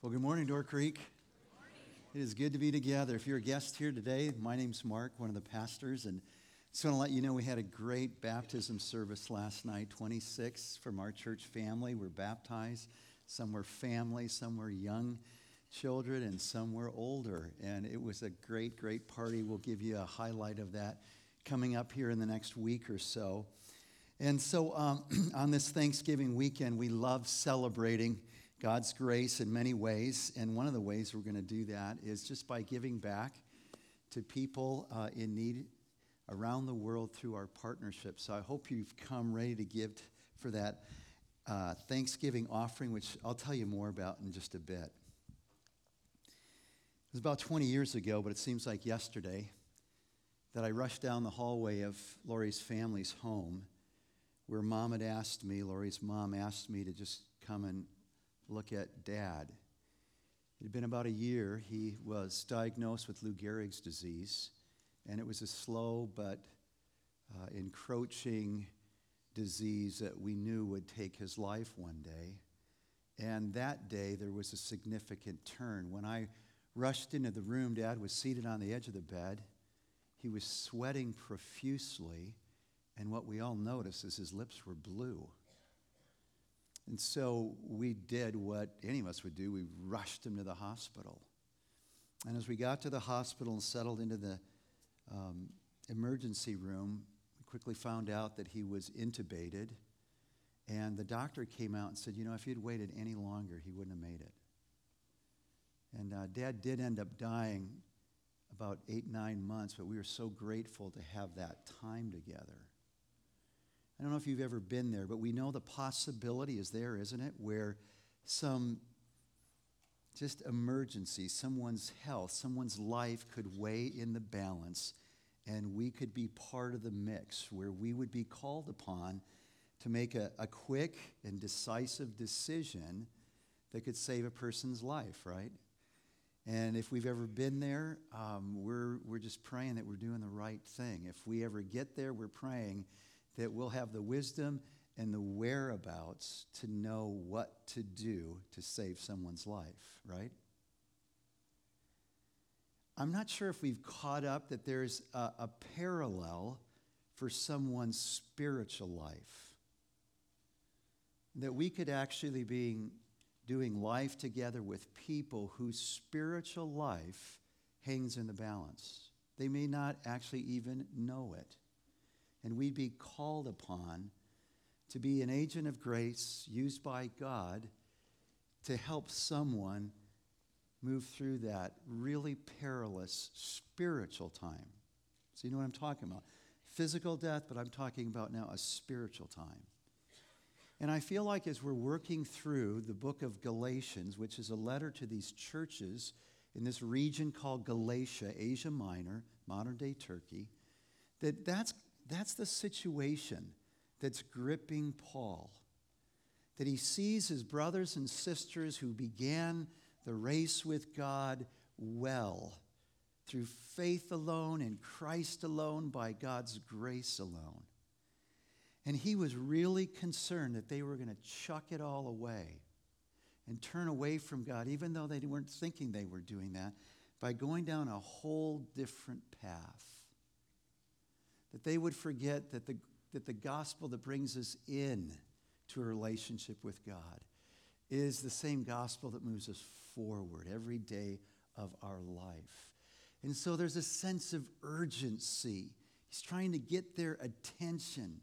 Well, good morning, Door Creek. It is good to be together. If you're a guest here today, my name's Mark, one of the pastors, and just want to let you know we had a great baptism service last night. 26 from our church family were baptized. Some were family, some were young children, and some were older. And it was a great, great party. We'll give you a highlight of that coming up here in the next week or so. And so um, on this Thanksgiving weekend, we love celebrating God's grace in many ways. And one of the ways we're going to do that is just by giving back to people uh, in need around the world through our partnership. So I hope you've come ready to give t- for that uh, Thanksgiving offering, which I'll tell you more about in just a bit. It was about 20 years ago, but it seems like yesterday, that I rushed down the hallway of Lori's family's home where mom had asked me, Lori's mom asked me to just come and look at dad. It had been about a year. He was diagnosed with Lou Gehrig's disease, and it was a slow but uh, encroaching disease that we knew would take his life one day. And that day, there was a significant turn. When I rushed into the room, Dad was seated on the edge of the bed. He was sweating profusely, and what we all noticed is his lips were blue. And so we did what any of us would do we rushed him to the hospital. And as we got to the hospital and settled into the um, emergency room, we quickly found out that he was intubated. And the doctor came out and said, You know, if he'd waited any longer, he wouldn't have made it. And uh, dad did end up dying about eight, nine months, but we were so grateful to have that time together. I don't know if you've ever been there, but we know the possibility is there, isn't it? Where some just emergency, someone's health, someone's life could weigh in the balance, and we could be part of the mix where we would be called upon to make a, a quick and decisive decision that could save a person's life, right? And if we've ever been there, um, we're, we're just praying that we're doing the right thing. If we ever get there, we're praying that we'll have the wisdom and the whereabouts to know what to do to save someone's life, right? I'm not sure if we've caught up that there's a, a parallel for someone's spiritual life. That we could actually be doing life together with people whose spiritual life hangs in the balance. They may not actually even know it and we'd be called upon to be an agent of grace used by God to help someone move through that really perilous spiritual time. So, you know what I'm talking about? Physical death, but I'm talking about now a spiritual time. And I feel like as we're working through the book of Galatians, which is a letter to these churches in this region called Galatia, Asia Minor, modern day Turkey, that that's that's the situation that's gripping Paul. That he sees his brothers and sisters who began the race with God well through faith alone in Christ alone by God's grace alone. And he was really concerned that they were going to chuck it all away and turn away from God, even though they weren't thinking they were doing that, by going down a whole different path that they would forget that the, that the gospel that brings us in to a relationship with God is the same gospel that moves us forward every day of our life. And so there's a sense of urgency. He's trying to get their attention.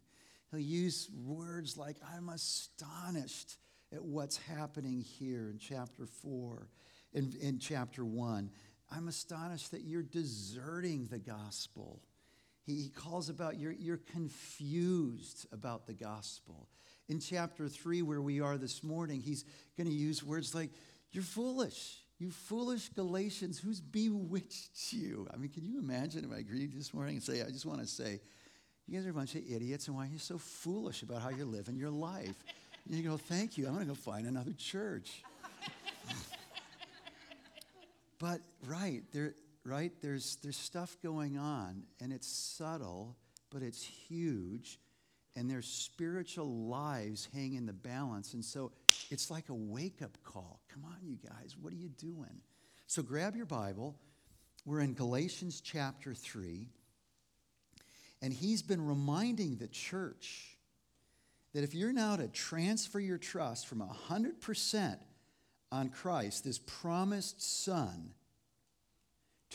He'll use words like, I'm astonished at what's happening here in chapter 4, in, in chapter 1. I'm astonished that you're deserting the gospel. He, he calls about you're, you're confused about the gospel. In chapter 3, where we are this morning, he's going to use words like, You're foolish. You foolish Galatians, who's bewitched you? I mean, can you imagine if I greet you this morning and say, I just want to say, you guys are a bunch of idiots, and why are you so foolish about how you're living your life? And you go, Thank you. I'm going to go find another church. but, right, there, right? There's, there's stuff going on, and it's subtle, but it's huge, and their spiritual lives hang in the balance. And so it's like a wake up call. Come on, you guys, what are you doing? So grab your Bible. We're in Galatians chapter 3. And he's been reminding the church that if you're now to transfer your trust from 100% on Christ, this promised Son,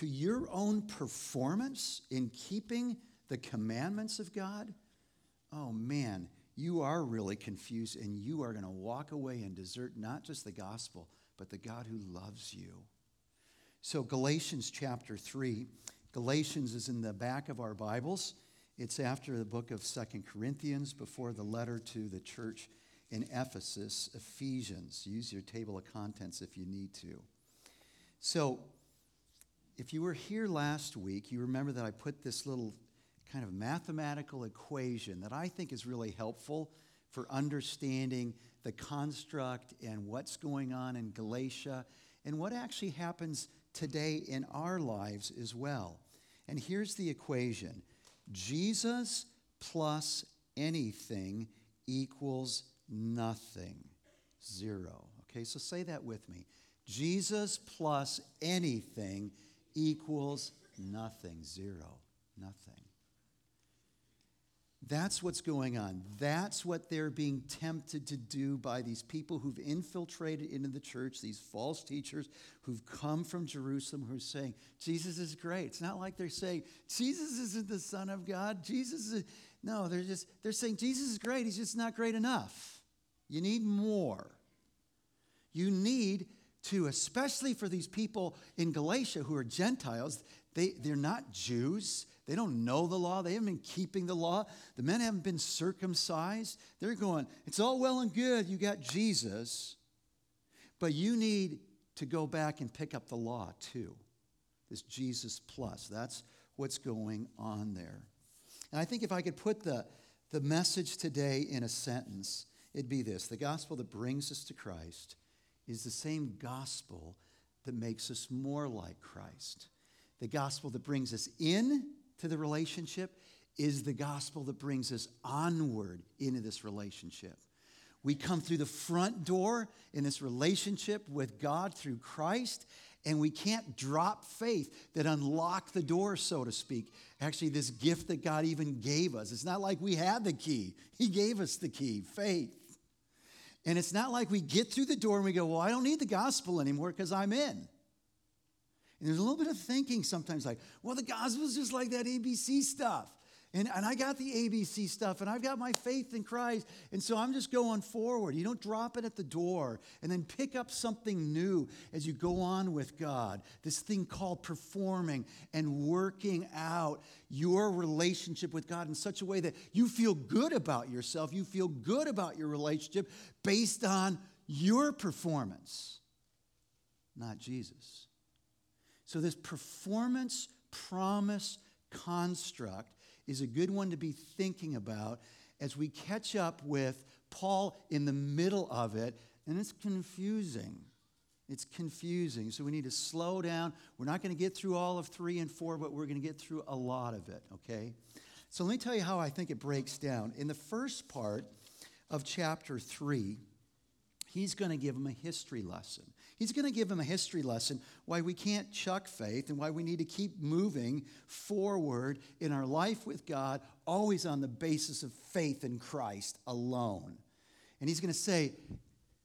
to your own performance in keeping the commandments of God, oh man, you are really confused and you are going to walk away and desert not just the gospel, but the God who loves you. So, Galatians chapter 3, Galatians is in the back of our Bibles. It's after the book of Second Corinthians, before the letter to the church in Ephesus, Ephesians. Use your table of contents if you need to. So, if you were here last week, you remember that I put this little kind of mathematical equation that I think is really helpful for understanding the construct and what's going on in Galatia and what actually happens today in our lives as well. And here's the equation Jesus plus anything equals nothing. Zero. Okay, so say that with me. Jesus plus anything equals nothing. Zero. Nothing. That's what's going on. That's what they're being tempted to do by these people who've infiltrated into the church, these false teachers who've come from Jerusalem who are saying, Jesus is great. It's not like they're saying, Jesus isn't the Son of God. Jesus is. No, they're just, they're saying, Jesus is great. He's just not great enough. You need more. You need to, especially for these people in Galatia who are Gentiles, they, they're not Jews. They don't know the law. They haven't been keeping the law. The men haven't been circumcised. They're going, it's all well and good. You got Jesus, but you need to go back and pick up the law too. This Jesus plus. That's what's going on there. And I think if I could put the, the message today in a sentence, it'd be this the gospel that brings us to Christ is the same gospel that makes us more like Christ. The gospel that brings us in to the relationship is the gospel that brings us onward into this relationship. We come through the front door in this relationship with God through Christ, and we can't drop faith that unlock the door, so to speak. Actually, this gift that God even gave us. It's not like we had the key, He gave us the key faith. And it's not like we get through the door and we go, Well, I don't need the gospel anymore because I'm in. And there's a little bit of thinking sometimes like, well, the gospel's just like that ABC stuff. And, and I got the ABC stuff, and I've got my faith in Christ. And so I'm just going forward. You don't drop it at the door and then pick up something new as you go on with God. This thing called performing and working out your relationship with God in such a way that you feel good about yourself. You feel good about your relationship based on your performance, not Jesus. So, this performance promise construct is a good one to be thinking about as we catch up with Paul in the middle of it, and it's confusing. It's confusing. So we need to slow down. We're not going to get through all of three and four, but we're going to get through a lot of it, okay? So let me tell you how I think it breaks down. In the first part of chapter three, he's going to give them a history lesson. He's going to give them a history lesson why we can't chuck faith and why we need to keep moving forward in our life with God, always on the basis of faith in Christ alone. And he's going to say,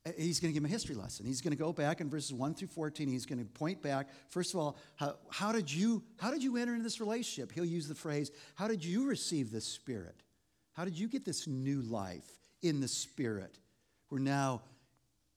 uh, he's going to give them a history lesson. He's going to go back in verses 1 through 14. He's going to point back. First of all, how, how, did you, how did you enter into this relationship? He'll use the phrase, How did you receive the Spirit? How did you get this new life in the Spirit? We're now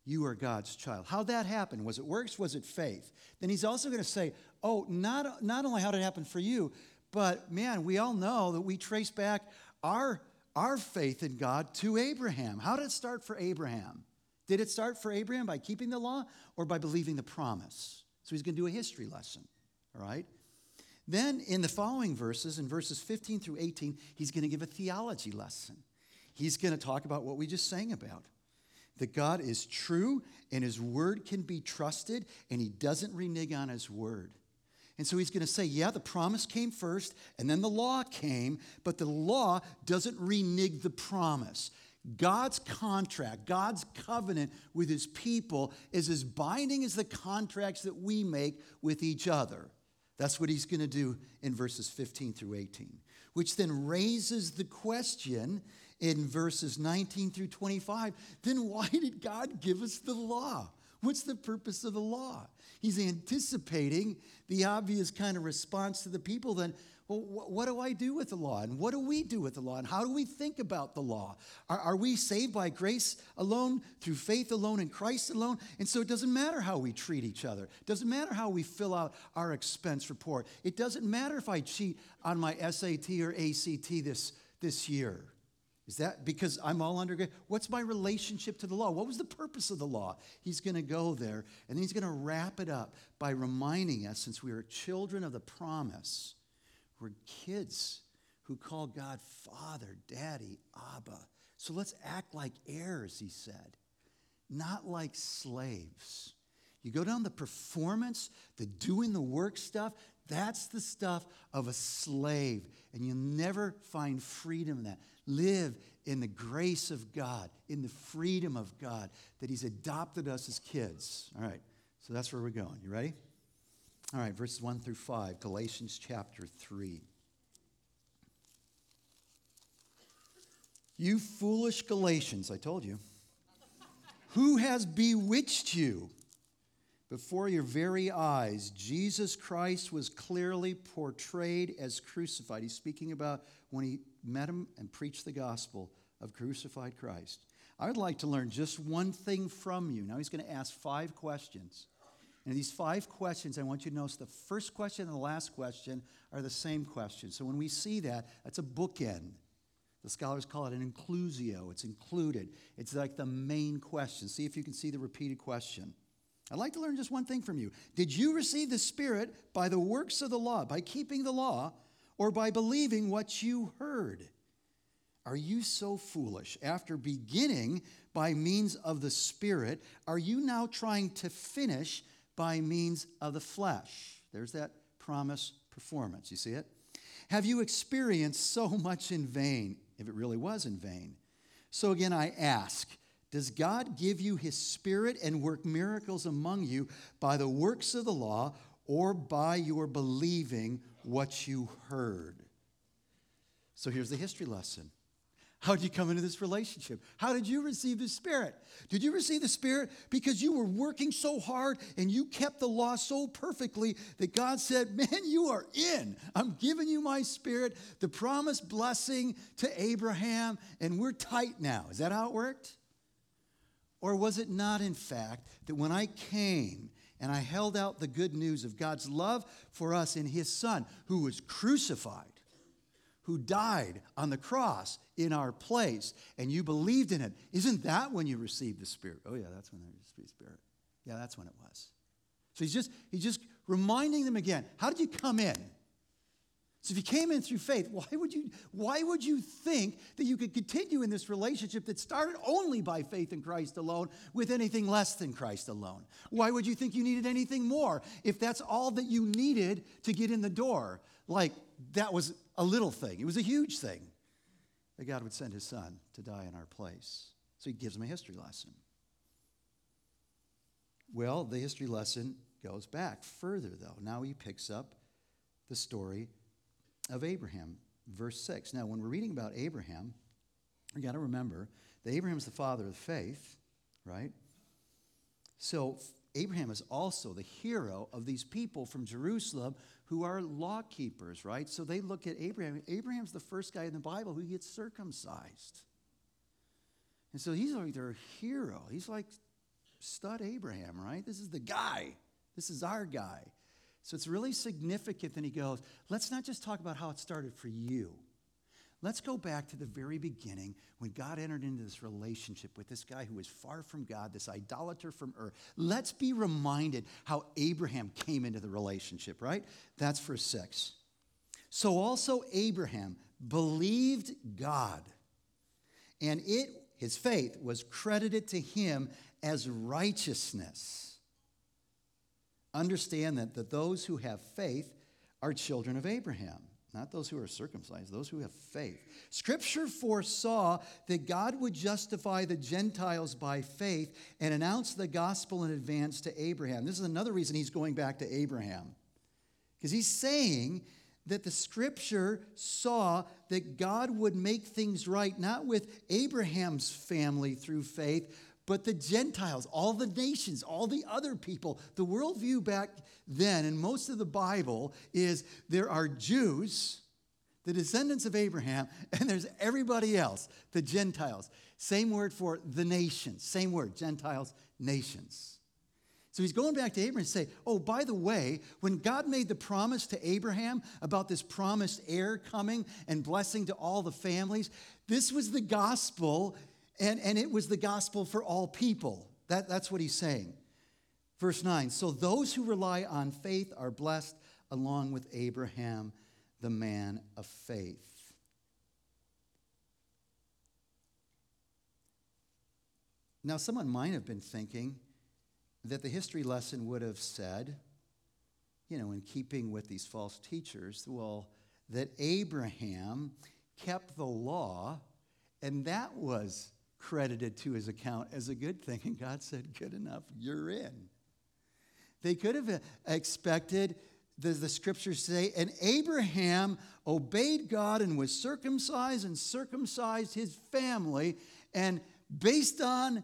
you are God's child. How that happened? Was it works? Was it faith? Then he's also going to say, oh, not, not only how did it happen for you, but man, we all know that we trace back our, our faith in God to Abraham. How did it start for Abraham? Did it start for Abraham by keeping the law or by believing the promise? So he's going to do a history lesson, all right? Then in the following verses, in verses 15 through 18, he's going to give a theology lesson. He's going to talk about what we just sang about that God is true and his word can be trusted and he doesn't renege on his word. And so he's going to say, yeah, the promise came first and then the law came, but the law doesn't renege the promise. God's contract, God's covenant with his people is as binding as the contracts that we make with each other. That's what he's going to do in verses 15 through 18, which then raises the question in verses 19 through 25 then why did God give us the law? What's the purpose of the law? He's anticipating the obvious kind of response to the people then, well, what do I do with the law? And what do we do with the law? And how do we think about the law? Are, are, we saved by grace alone, through faith alone, in Christ alone? And so it doesn't matter how we treat each other. It doesn't matter how we fill out our expense report. It doesn't matter if I cheat on my SAT or ACT this, this year. Is that because I'm all under grace? What's my relationship to the law? What was the purpose of the law? He's going to go there, and he's going to wrap it up by reminding us, since we are children of the promise, we're kids who call God Father, Daddy, Abba. So let's act like heirs, he said, not like slaves. You go down the performance, the doing the work stuff, that's the stuff of a slave. And you'll never find freedom in that. Live in the grace of God, in the freedom of God, that He's adopted us as kids. All right, so that's where we're going. You ready? All right, verses 1 through 5, Galatians chapter 3. You foolish Galatians, I told you. Who has bewitched you? Before your very eyes, Jesus Christ was clearly portrayed as crucified. He's speaking about when he met him and preached the gospel of crucified Christ. I would like to learn just one thing from you. Now he's going to ask five questions. And these five questions, I want you to notice the first question and the last question are the same question. So when we see that, that's a bookend. The scholars call it an inclusio. It's included. It's like the main question. See if you can see the repeated question. I'd like to learn just one thing from you. Did you receive the Spirit by the works of the law, by keeping the law, or by believing what you heard? Are you so foolish? After beginning by means of the Spirit, are you now trying to finish by means of the flesh. There's that promise performance. You see it? Have you experienced so much in vain, if it really was in vain? So again, I ask Does God give you his spirit and work miracles among you by the works of the law or by your believing what you heard? So here's the history lesson how did you come into this relationship? How did you receive the Spirit? Did you receive the Spirit because you were working so hard and you kept the law so perfectly that God said, Man, you are in. I'm giving you my Spirit, the promised blessing to Abraham, and we're tight now. Is that how it worked? Or was it not, in fact, that when I came and I held out the good news of God's love for us in His Son, who was crucified? who died on the cross in our place, and you believed in it. Isn't that when you received the Spirit? Oh, yeah, that's when they received the Spirit. Yeah, that's when it was. So he's just, he's just reminding them again how did you come in? So if you came in through faith, why would you why would you think that you could continue in this relationship that started only by faith in Christ alone with anything less than Christ alone? Why would you think you needed anything more if that's all that you needed to get in the door? Like that was a little thing, it was a huge thing that God would send his son to die in our place. So he gives him a history lesson. Well, the history lesson goes back further, though. Now he picks up the story of Abraham, verse 6. Now, when we're reading about Abraham, we got to remember that Abraham is the father of faith, right? So Abraham is also the hero of these people from Jerusalem who are law keepers, right? So they look at Abraham. Abraham's the first guy in the Bible who gets circumcised. And so he's like their hero. He's like stud Abraham, right? This is the guy. This is our guy. So it's really significant that he goes, let's not just talk about how it started for you. Let's go back to the very beginning when God entered into this relationship with this guy who was far from God, this idolater from earth. Let's be reminded how Abraham came into the relationship, right? That's verse 6. So also Abraham believed God, and it, his faith, was credited to him as righteousness. Understand that, that those who have faith are children of Abraham. not those who are circumcised, those who have faith. Scripture foresaw that God would justify the Gentiles by faith and announce the gospel in advance to Abraham. This is another reason he's going back to Abraham. Because he's saying that the scripture saw that God would make things right, not with Abraham's family through faith, but the Gentiles, all the nations, all the other people. The worldview back then, and most of the Bible, is there are Jews, the descendants of Abraham, and there's everybody else, the Gentiles. Same word for the nations, same word, Gentiles, nations. So he's going back to Abraham and say, "Oh, by the way, when God made the promise to Abraham about this promised heir coming and blessing to all the families, this was the gospel and, and it was the gospel for all people. That, that's what he's saying. Verse 9 So those who rely on faith are blessed along with Abraham, the man of faith. Now, someone might have been thinking that the history lesson would have said, you know, in keeping with these false teachers, well, that Abraham kept the law, and that was credited to his account as a good thing. And God said, Good enough, you're in. They could have uh, expected, the, the scriptures say, and Abraham obeyed God and was circumcised and circumcised his family. And based on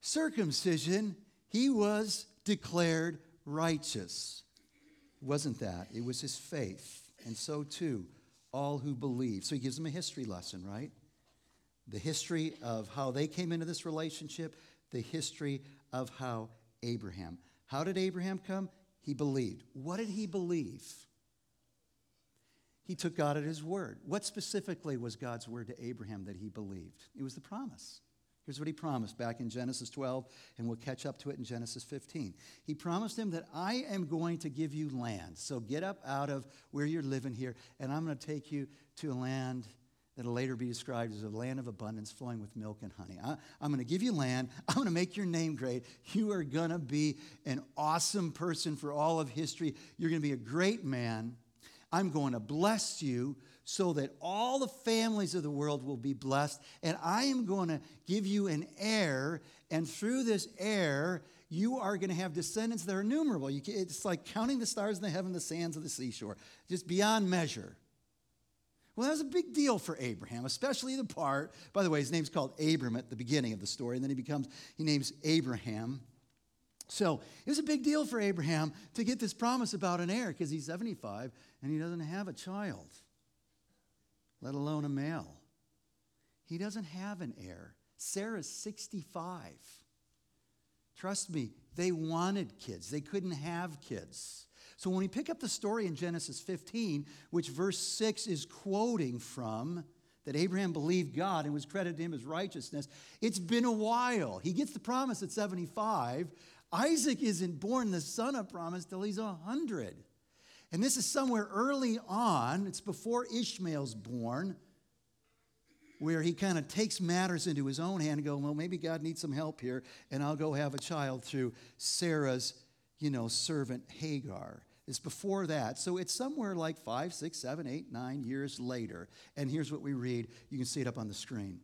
circumcision, he was declared righteous. It wasn't that, it was his faith. And so too, all who believe. So he gives them a history lesson, right? The history of how they came into this relationship, the history of how Abraham. How did Abraham come? He believed. What did he believe? He took God at his word. What specifically was God's word to Abraham that he believed? It was the promise. Here's what he promised back in Genesis 12, and we'll catch up to it in Genesis 15. He promised him that I am going to give you land. So get up out of where you're living here, and I'm going to take you to a land that'll later be described as a land of abundance flowing with milk and honey. I, am going to give you land. I'm going to make your name great. You are going to be an awesome person for all of history. You're going to be a great man. I'm going to bless you so that all the families of the world will be blessed. And I am going to give you an heir. And through this heir, you are going to have descendants that are innumerable. Can, it's like counting the stars in the heaven, the sands of the seashore, just beyond measure. Well, that was a big deal for Abraham, especially the part, by the way, his name's called Abram at the beginning of the story, and then he becomes, he names Abraham. So it was a big deal for Abraham to get this promise about an heir because he's 75 and he doesn't have a child, let alone a male. He doesn't have an heir. Sarah's 65. Trust me, they wanted kids, they couldn't have kids. So when we pick up the story in Genesis 15, which verse 6 is quoting from, that Abraham believed God and was credited to him as righteousness, it's been a while. He gets the promise at 75. Isaac isn't born the son of promise till he's 100. And this is somewhere early on, it's before Ishmael's born, where he kind of takes matters into his own hand and go, well, maybe God needs some help here, and I'll go have a child through Sarah's, you know, servant Hagar. It's before that. So it's somewhere like five, six, seven, eight, nine years later. And here's what we read. You can see it up on the screen.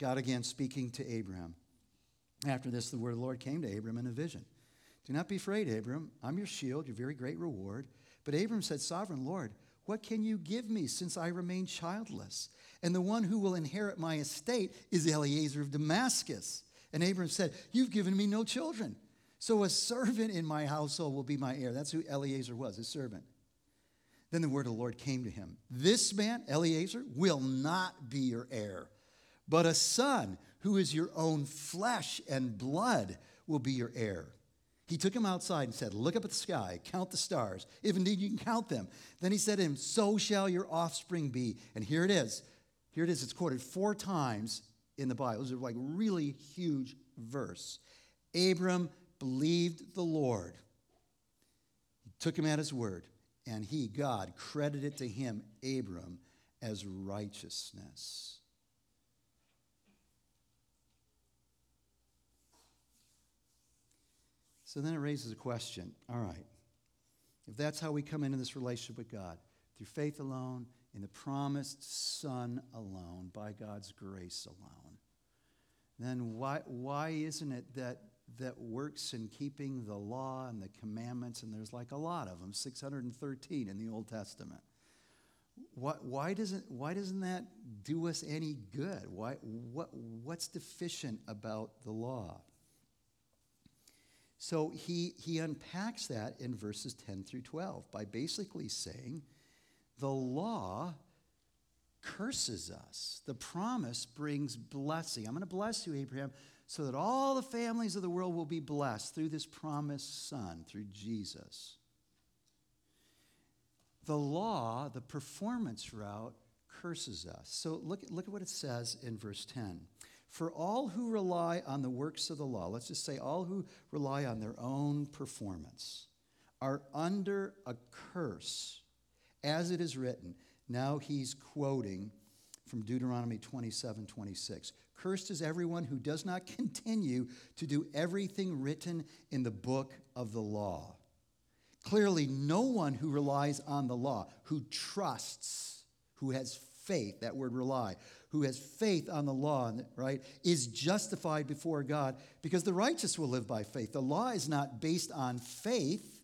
God again speaking to Abraham. After this, the word of the Lord came to Abram in a vision. Do not be afraid, Abram. I'm your shield, your very great reward. But Abram said, Sovereign Lord, what can you give me since I remain childless? And the one who will inherit my estate is Eliezer of Damascus. And Abram said, You've given me no children so a servant in my household will be my heir. That's who Eliezer was, a servant. Then the word of the Lord came to him This man, Eliezer, will not be your heir, but a son who is your own flesh and blood will be your heir. He took him outside and said, Look up at the sky, count the stars, if indeed you can count them. Then he said to him, So shall your offspring be. And here it is. Here it is. It's quoted four times in the Bible. It's like really huge verse. Abram believed the Lord. He took him at his word, and he, God, credited to him, Abram, as righteousness. So then it raises a question all right, if that's how we come into this relationship with God, through faith alone, in the promised Son alone, by God's grace alone, then why, why isn't it that, that works in keeping the law and the commandments, and there's like a lot of them, 613 in the Old Testament? Why, why, doesn't, why doesn't that do us any good? Why, what, what's deficient about the law? So he, he unpacks that in verses 10 through 12 by basically saying the law curses us. The promise brings blessing. I'm going to bless you, Abraham, so that all the families of the world will be blessed through this promised son, through Jesus. The law, the performance route, curses us. So look, look at what it says in verse 10. For all who rely on the works of the law, let's just say all who rely on their own performance, are under a curse, as it is written. Now he's quoting from Deuteronomy 27 26. Cursed is everyone who does not continue to do everything written in the book of the law. Clearly, no one who relies on the law, who trusts, who has faith, that word rely, who has faith on the law, right, is justified before God because the righteous will live by faith. The law is not based on faith.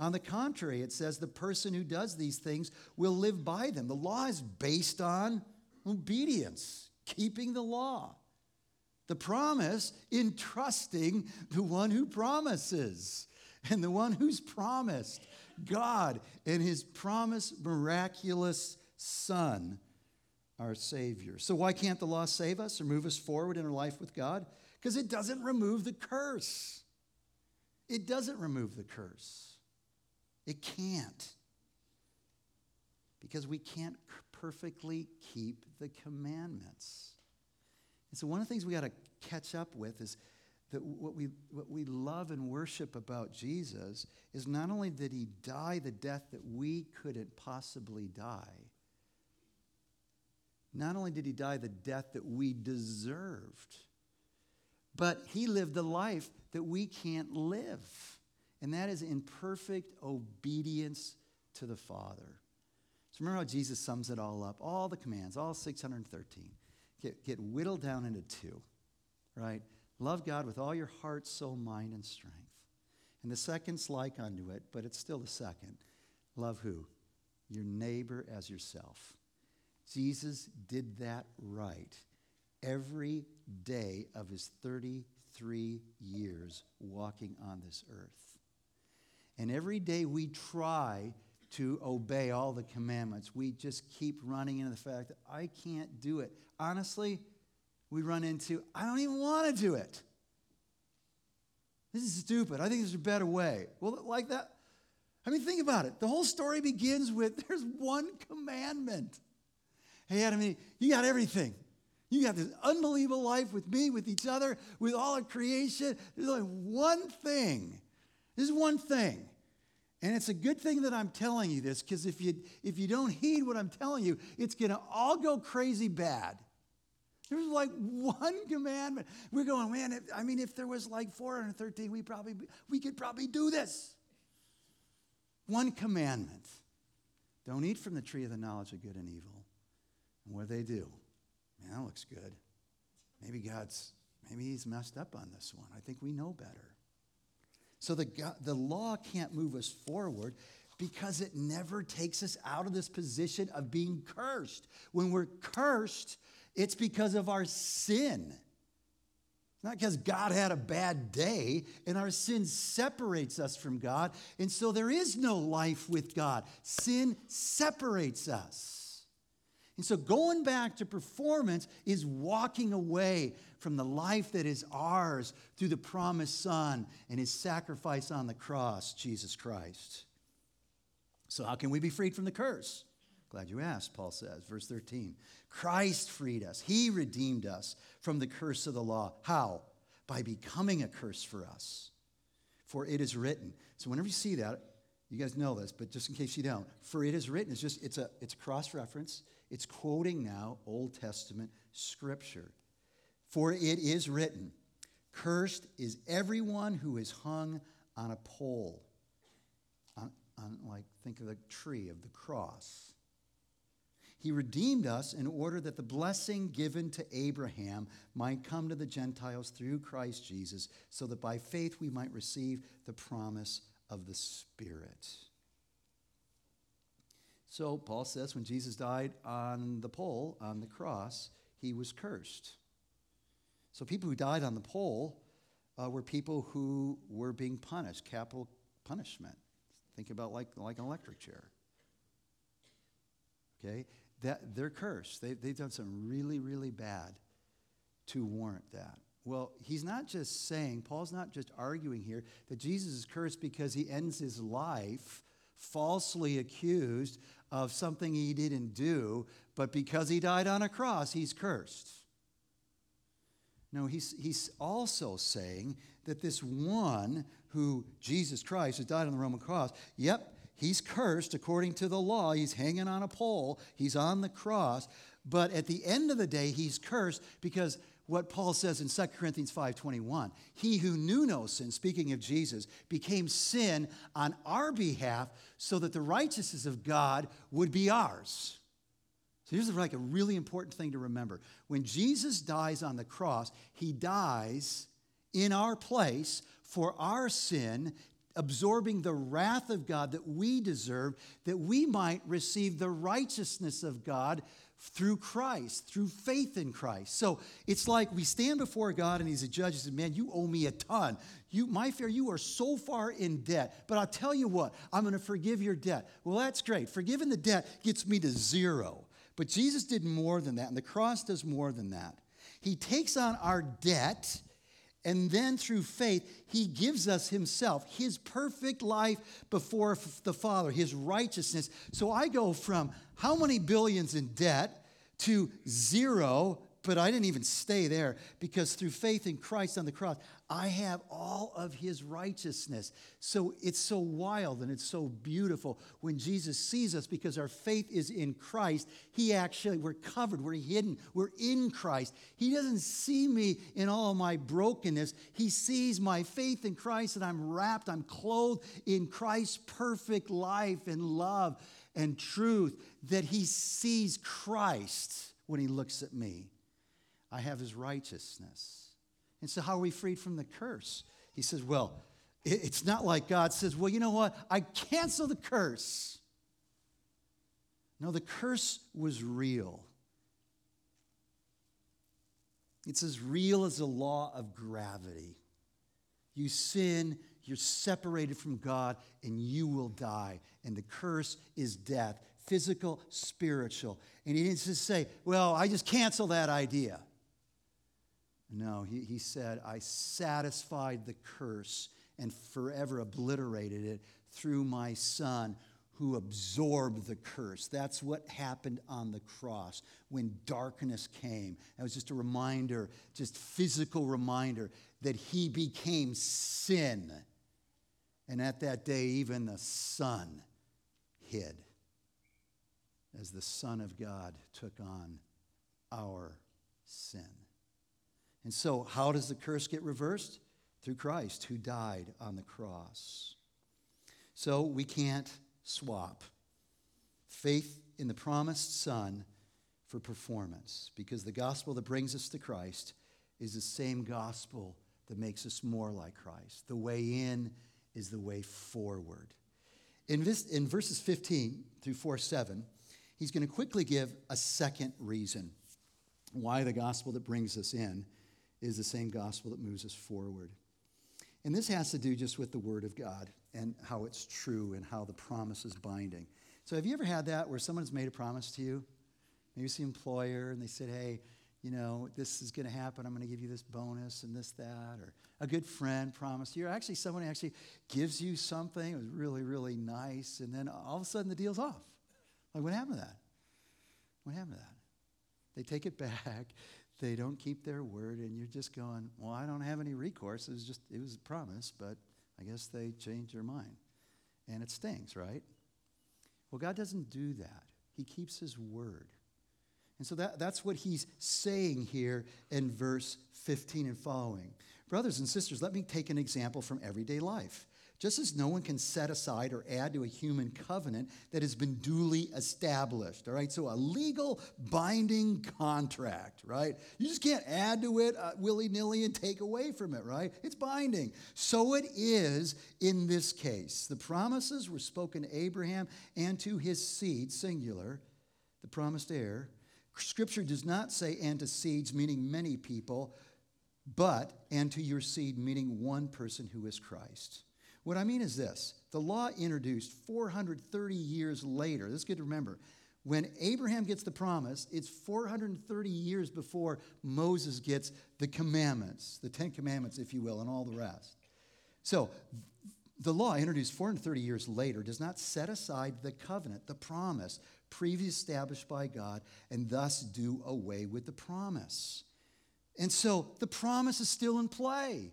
On the contrary, it says the person who does these things will live by them. The law is based on obedience, keeping the law. The promise in trusting the one who promises and the one who's promised God and his promised miraculous Son our Savior. So, why can't the law save us or move us forward in our life with God? Because it doesn't remove the curse. It doesn't remove the curse. It can't. Because we can't perfectly keep the commandments. And so, one of the things we got to catch up with is that what we, what we love and worship about Jesus is not only did he die the death that we couldn't possibly die, not only did he die the death that we deserved, but he lived the life that we can't live. And that is in perfect obedience to the Father. Remember how Jesus sums it all up? All the commands, all 613, get, get whittled down into two, right? Love God with all your heart, soul, mind, and strength. And the second's like unto it, but it's still the second. Love who? Your neighbor as yourself. Jesus did that right every day of his 33 years walking on this earth. And every day we try to obey all the commandments, we just keep running into the fact that I can't do it. Honestly, we run into, I don't even want to do it. This is stupid. I think there's a better way. Well, like that. I mean, think about it. The whole story begins with there's one commandment. Hey, Adam, you got everything. You got this unbelievable life with me, with each other, with all of creation. There's only one thing. This is one thing. And it's a good thing that I'm telling you this because if you, if you don't heed what I'm telling you, it's going to all go crazy bad. There's like one commandment. We're going, man, if, I mean, if there was like 413, we probably, we could probably do this. One commandment. Don't eat from the tree of the knowledge of good and evil. And what do they do? Man, that looks good. Maybe God's, maybe he's messed up on this one. I think we know better. So the, the law can't move us forward because it never takes us out of this position of being cursed. When we're cursed, it's because of our sin. It's not because God had a bad day and our sin separates us from God. And so there is no life with God. Sin separates us. And so going back to performance is walking away from the life that is ours through the promised Son and his sacrifice on the cross, Jesus Christ. So, how can we be freed from the curse? Glad you asked, Paul says, verse 13. Christ freed us, he redeemed us from the curse of the law. How? By becoming a curse for us. For it is written. So, whenever you see that, you guys know this, but just in case you don't, for it is written, it's just it's a it's a cross reference. It's quoting now Old Testament scripture. For it is written, Cursed is everyone who is hung on a pole. on like, think of the tree of the cross. He redeemed us in order that the blessing given to Abraham might come to the Gentiles through Christ Jesus, so that by faith we might receive the promise of the Spirit. So, Paul says when Jesus died on the pole, on the cross, he was cursed. So, people who died on the pole uh, were people who were being punished, capital punishment. Think about like, like an electric chair. Okay? That, they're cursed. They, they've done something really, really bad to warrant that. Well, he's not just saying, Paul's not just arguing here that Jesus is cursed because he ends his life falsely accused of something he didn't do, but because he died on a cross, he's cursed. No, he's, he's also saying that this one who, Jesus Christ, has died on the Roman cross, yep, he's cursed according to the law. He's hanging on a pole, he's on the cross. But at the end of the day, he's cursed because what Paul says in 2 Corinthians 5:21, he who knew no sin, speaking of Jesus, became sin on our behalf so that the righteousness of God would be ours. So here's like a really important thing to remember. When Jesus dies on the cross, he dies in our place for our sin, absorbing the wrath of God that we deserve, that we might receive the righteousness of God through Christ, through faith in Christ. So it's like we stand before God and He's a judge and says, Man, you owe me a ton. You, my fear, you are so far in debt. But I'll tell you what, I'm going to forgive your debt. Well, that's great. Forgiving the debt gets me to zero. But Jesus did more than that, and the cross does more than that. He takes on our debt and then through faith, he gives us himself, his perfect life before the Father, his righteousness. So I go from how many billions in debt to zero but I didn't even stay there because through faith in Christ on the cross, I have all of his righteousness. So it's so wild and it's so beautiful when Jesus sees us because our faith is in Christ. He actually, we're covered, we're hidden, we're in Christ. He doesn't see me in all my brokenness. He sees my faith in Christ and I'm wrapped, I'm clothed in Christ's perfect life and love and truth, that he sees Christ when he looks at me. I have his righteousness. And so, how are we freed from the curse? He says, Well, it's not like God says, Well, you know what? I cancel the curse. No, the curse was real. It's as real as the law of gravity. You sin, you're separated from God, and you will die. And the curse is death physical, spiritual. And he didn't just say, Well, I just cancel that idea. No, he, he said, I satisfied the curse and forever obliterated it through my son who absorbed the curse. That's what happened on the cross when darkness came. It was just a reminder, just physical reminder that he became sin. And at that day, even the sun hid as the Son of God took on our sin. And so, how does the curse get reversed? Through Christ, who died on the cross. So, we can't swap faith in the promised Son for performance because the gospel that brings us to Christ is the same gospel that makes us more like Christ. The way in is the way forward. In, this, in verses 15 through 4 7, he's going to quickly give a second reason why the gospel that brings us in is the same gospel that moves us forward. And this has to do just with the Word of God and how it's true and how the promise is binding. So, have you ever had that where someone's made a promise to you? Maybe it's the employer and they said, hey, you know, this is going to happen. I'm going to give you this bonus and this, that. Or a good friend promised you. Or actually, someone actually gives you something. It was really, really nice. And then all of a sudden the deal's off. Like, what happened to that? What happened to that? They take it back they don't keep their word, and you're just going, Well, I don't have any recourse. It was just, it was a promise, but I guess they changed their mind. And it stings, right? Well, God doesn't do that, He keeps His word. And so that, that's what He's saying here in verse 15 and following. Brothers and sisters, let me take an example from everyday life. Just as no one can set aside or add to a human covenant that has been duly established. All right, so a legal binding contract, right? You just can't add to it uh, willy nilly and take away from it, right? It's binding. So it is in this case. The promises were spoken to Abraham and to his seed, singular, the promised heir. Scripture does not say and to seeds, meaning many people, but and to your seed, meaning one person who is Christ. What I mean is this the law introduced 430 years later. This is good to remember. When Abraham gets the promise, it's 430 years before Moses gets the commandments, the Ten Commandments, if you will, and all the rest. So, the law introduced 430 years later does not set aside the covenant, the promise previously established by God, and thus do away with the promise. And so the promise is still in play.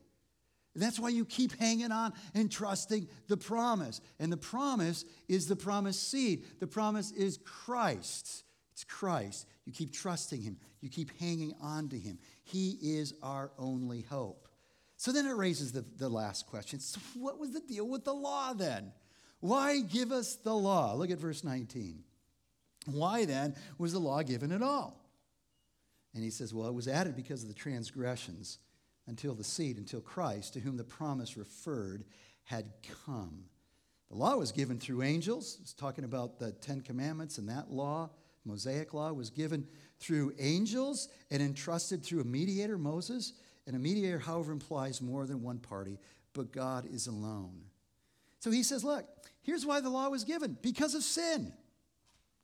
That's why you keep hanging on and trusting the promise. And the promise is the promised seed. The promise is Christ. It's Christ. You keep trusting him. You keep hanging on to him. He is our only hope. So then it raises the, the last question. So what was the deal with the law then? Why give us the law? Look at verse 19. Why then was the law given at all? And he says, well, it was added because of the transgressions until the seed, until Christ, to whom the promise referred, had come. The law was given through angels. It's talking about the Ten Commandments and that law. Mosaic law was given through angels and entrusted through a mediator, Moses. And a mediator, however, implies more than one party, but God is alone. So he says, look, here's why the law was given because of sin.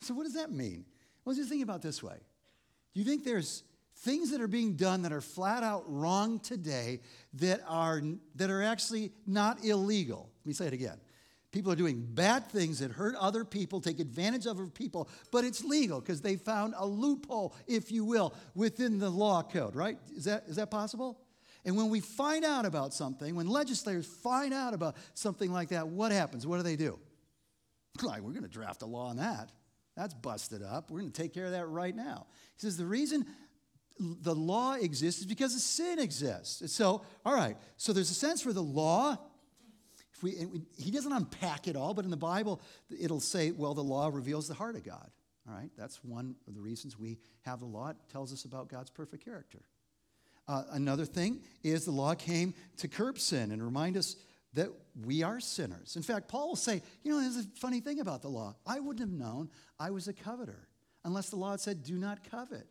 So, what does that mean? Well, just think about this way. Do you think there's things that are being done that are flat out wrong today that are, that are actually not illegal. Let me say it again. People are doing bad things that hurt other people, take advantage of other people, but it's legal because they found a loophole, if you will, within the law code, right? Is that, is that possible? And when we find out about something, when legislators find out about something like that, what happens? What do they do? Like, we're going to draft a law on that. That's busted up. We're going to take care of that right now. He says the reason the law exists is because the sin exists. So, all right, so there's a sense where the law, if we, we, he doesn't unpack it all, but in the Bible, it'll say, well, the law reveals the heart of God. All right, that's one of the reasons we have the law. It tells us about God's perfect character. Uh, another thing is the law came to curb sin and remind us that we are sinners. In fact, Paul will say, you know, there's a funny thing about the law. I wouldn't have known I was a coveter unless the law had said, do not covet.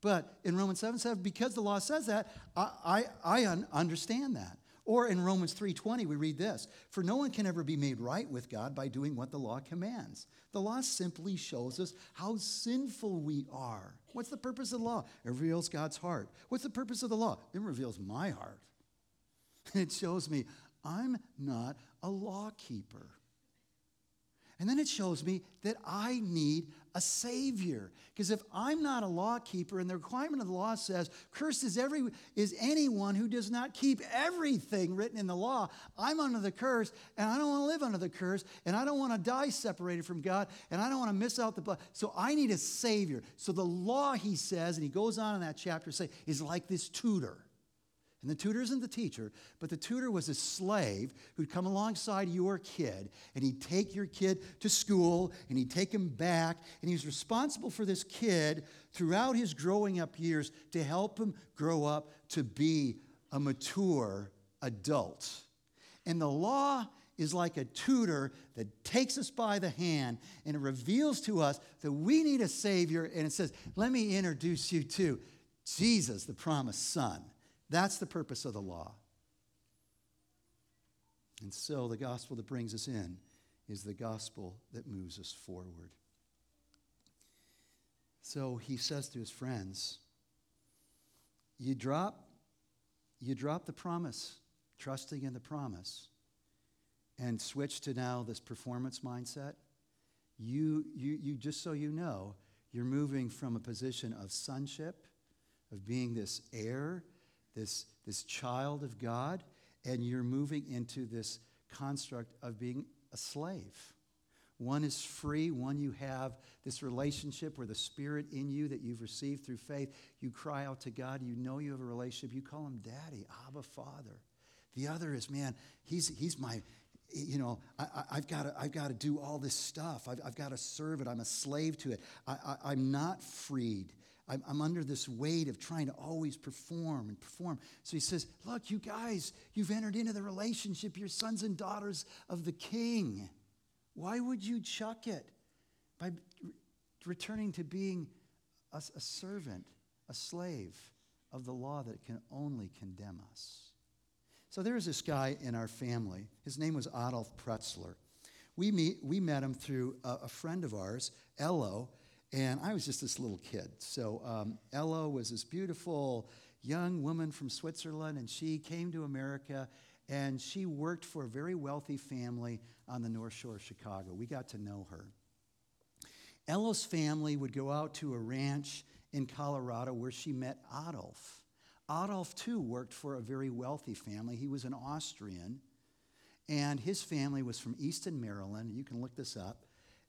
But in Romans 7 7, because the law says that, I, I, I un- understand that. Or in Romans 3:20 we read this, for no one can ever be made right with God by doing what the law commands. The law simply shows us how sinful we are. What's the purpose of the law? It reveals God's heart. What's the purpose of the law? It reveals my heart. It shows me I'm not a law keeper. And then it shows me that I need a savior. Because if I'm not a law keeper and the requirement of the law says, cursed is every is anyone who does not keep everything written in the law, I'm under the curse and I don't want to live under the curse and I don't want to die separated from God and I don't want to miss out the blood. So I need a savior. So the law, he says, and he goes on in that chapter, say, is like this tutor. And the tutor isn't the teacher, but the tutor was a slave who'd come alongside your kid, and he'd take your kid to school, and he'd take him back, and he was responsible for this kid throughout his growing up years to help him grow up to be a mature adult. And the law is like a tutor that takes us by the hand and it reveals to us that we need a Savior, and it says, Let me introduce you to Jesus, the promised Son. That's the purpose of the law. And so the gospel that brings us in is the gospel that moves us forward. So he says to his friends, you drop you drop the promise, trusting in the promise, and switch to now this performance mindset. You, you, you just so you know, you're moving from a position of sonship, of being this heir this, this child of God, and you're moving into this construct of being a slave. One is free, one you have this relationship where the spirit in you that you've received through faith, you cry out to God, you know you have a relationship, you call him daddy, Abba Father. The other is, man, he's, he's my, you know, I, have got to, I've got to do all this stuff. I've, I've got to serve it. I'm a slave to it. I, am not freed. I'm, I'm under this weight of trying to always perform and perform. So he says, Look, you guys, you've entered into the relationship. You're sons and daughters of the king. Why would you chuck it by returning to being a, a servant, a slave of the law that can only condemn us? So there was this guy in our family. His name was Adolf Pretzler. We, meet, we met him through a, a friend of ours, Ella, and I was just this little kid. So um, Ella was this beautiful young woman from Switzerland, and she came to America and she worked for a very wealthy family on the North Shore of Chicago. We got to know her. Ella's family would go out to a ranch in Colorado where she met Adolf. Adolf, too, worked for a very wealthy family. He was an Austrian, and his family was from Easton, Maryland. You can look this up.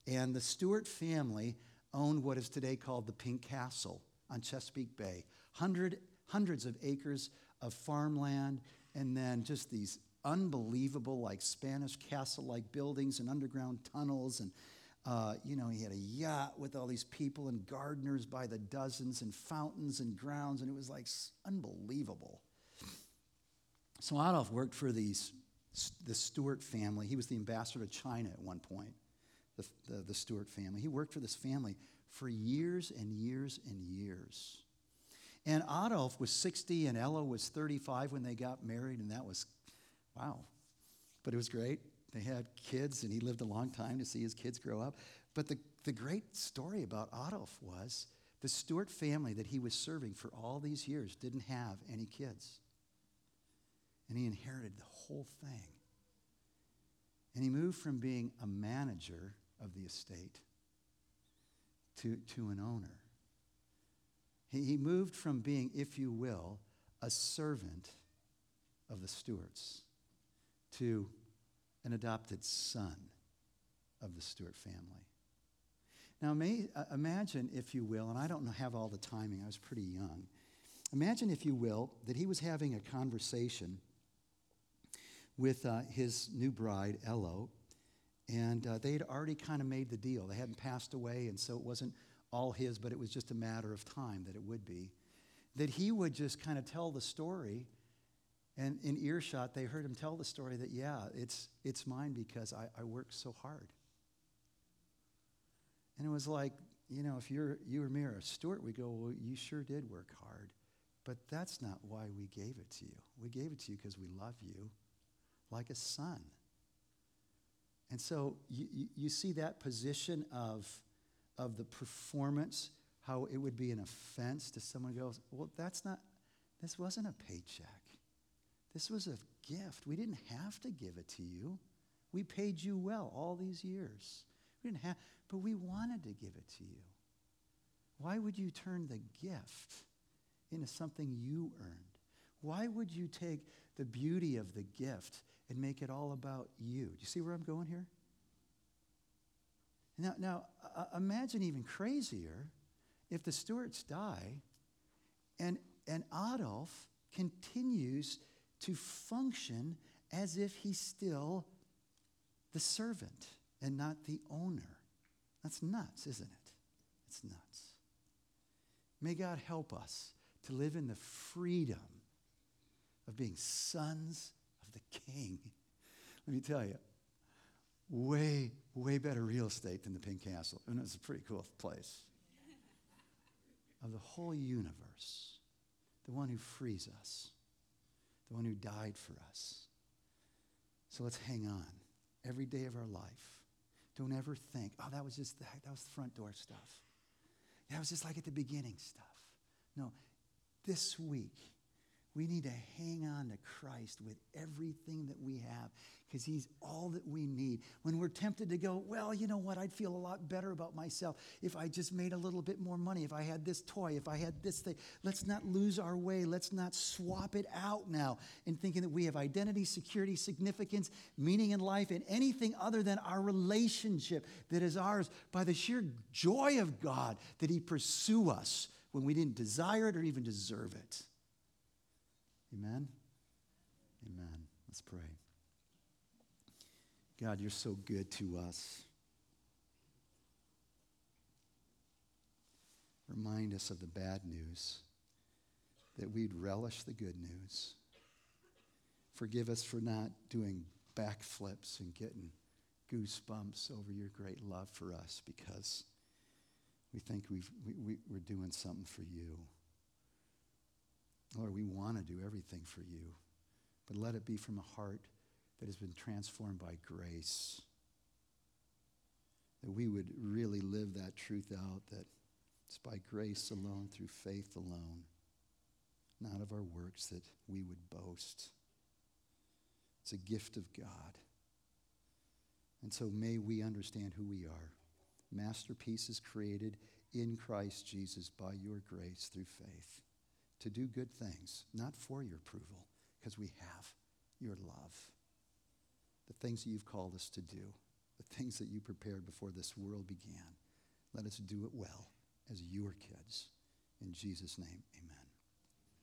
And the Stewart family owned what is today called the Pink Castle on Chesapeake Bay. Hundred, hundreds of acres of farmland, and then just these unbelievable, like Spanish castle like buildings and underground tunnels and uh, you know, he had a yacht with all these people and gardeners by the dozens and fountains and grounds, and it was like unbelievable. So Adolf worked for these, the Stewart family. He was the ambassador to China at one point, the, the, the Stewart family. He worked for this family for years and years and years. And Adolf was 60 and Ella was 35 when they got married, and that was, wow. But it was great. They had kids, and he lived a long time to see his kids grow up. But the, the great story about Adolf was the Stewart family that he was serving for all these years didn't have any kids. And he inherited the whole thing. And he moved from being a manager of the estate to, to an owner. He, he moved from being, if you will, a servant of the Stewarts to an adopted son of the Stewart family. Now, may, uh, imagine, if you will, and I don't have all the timing, I was pretty young. Imagine, if you will, that he was having a conversation with uh, his new bride, Ella, and uh, they had already kind of made the deal. They hadn't passed away, and so it wasn't all his, but it was just a matter of time that it would be. That he would just kind of tell the story and in earshot, they heard him tell the story that, yeah, it's, it's mine because I, I worked so hard. And it was like, you know, if you're, you or me or a Stewart, we go, well, you sure did work hard. But that's not why we gave it to you. We gave it to you because we love you like a son. And so you, you, see that position of, of the performance, how it would be an offense to someone who goes, well, that's not, this wasn't a paycheck. This was a gift. We didn't have to give it to you. We paid you well all these years. We didn't have, but we wanted to give it to you. Why would you turn the gift into something you earned? Why would you take the beauty of the gift and make it all about you? Do you see where I'm going here? Now, now uh, imagine even crazier if the Stewarts die and, and Adolf continues to function as if he's still the servant and not the owner. That's nuts, isn't it? It's nuts. May God help us to live in the freedom of being sons of the King. Let me tell you, way, way better real estate than the Pink Castle. And it's a pretty cool place. of the whole universe, the one who frees us the one who died for us. So let's hang on every day of our life. Don't ever think, oh, that was just the, that was the front door stuff. That was just like at the beginning stuff. No, this week, we need to hang on to Christ with everything that we have because He's all that we need. When we're tempted to go, well, you know what, I'd feel a lot better about myself if I just made a little bit more money, if I had this toy, if I had this thing. Let's not lose our way. Let's not swap it out now in thinking that we have identity, security, significance, meaning in life, and anything other than our relationship that is ours by the sheer joy of God that He pursue us when we didn't desire it or even deserve it. Amen? Amen. Let's pray. God, you're so good to us. Remind us of the bad news, that we'd relish the good news. Forgive us for not doing backflips and getting goosebumps over your great love for us because we think we've, we, we, we're doing something for you. Lord, we want to do everything for you, but let it be from a heart that has been transformed by grace. That we would really live that truth out that it's by grace alone, through faith alone, not of our works that we would boast. It's a gift of God. And so may we understand who we are. Masterpieces created in Christ Jesus by your grace through faith to do good things, not for your approval, because we have your love. The things that you've called us to do, the things that you prepared before this world began. Let us do it well as your kids. In Jesus' name, amen.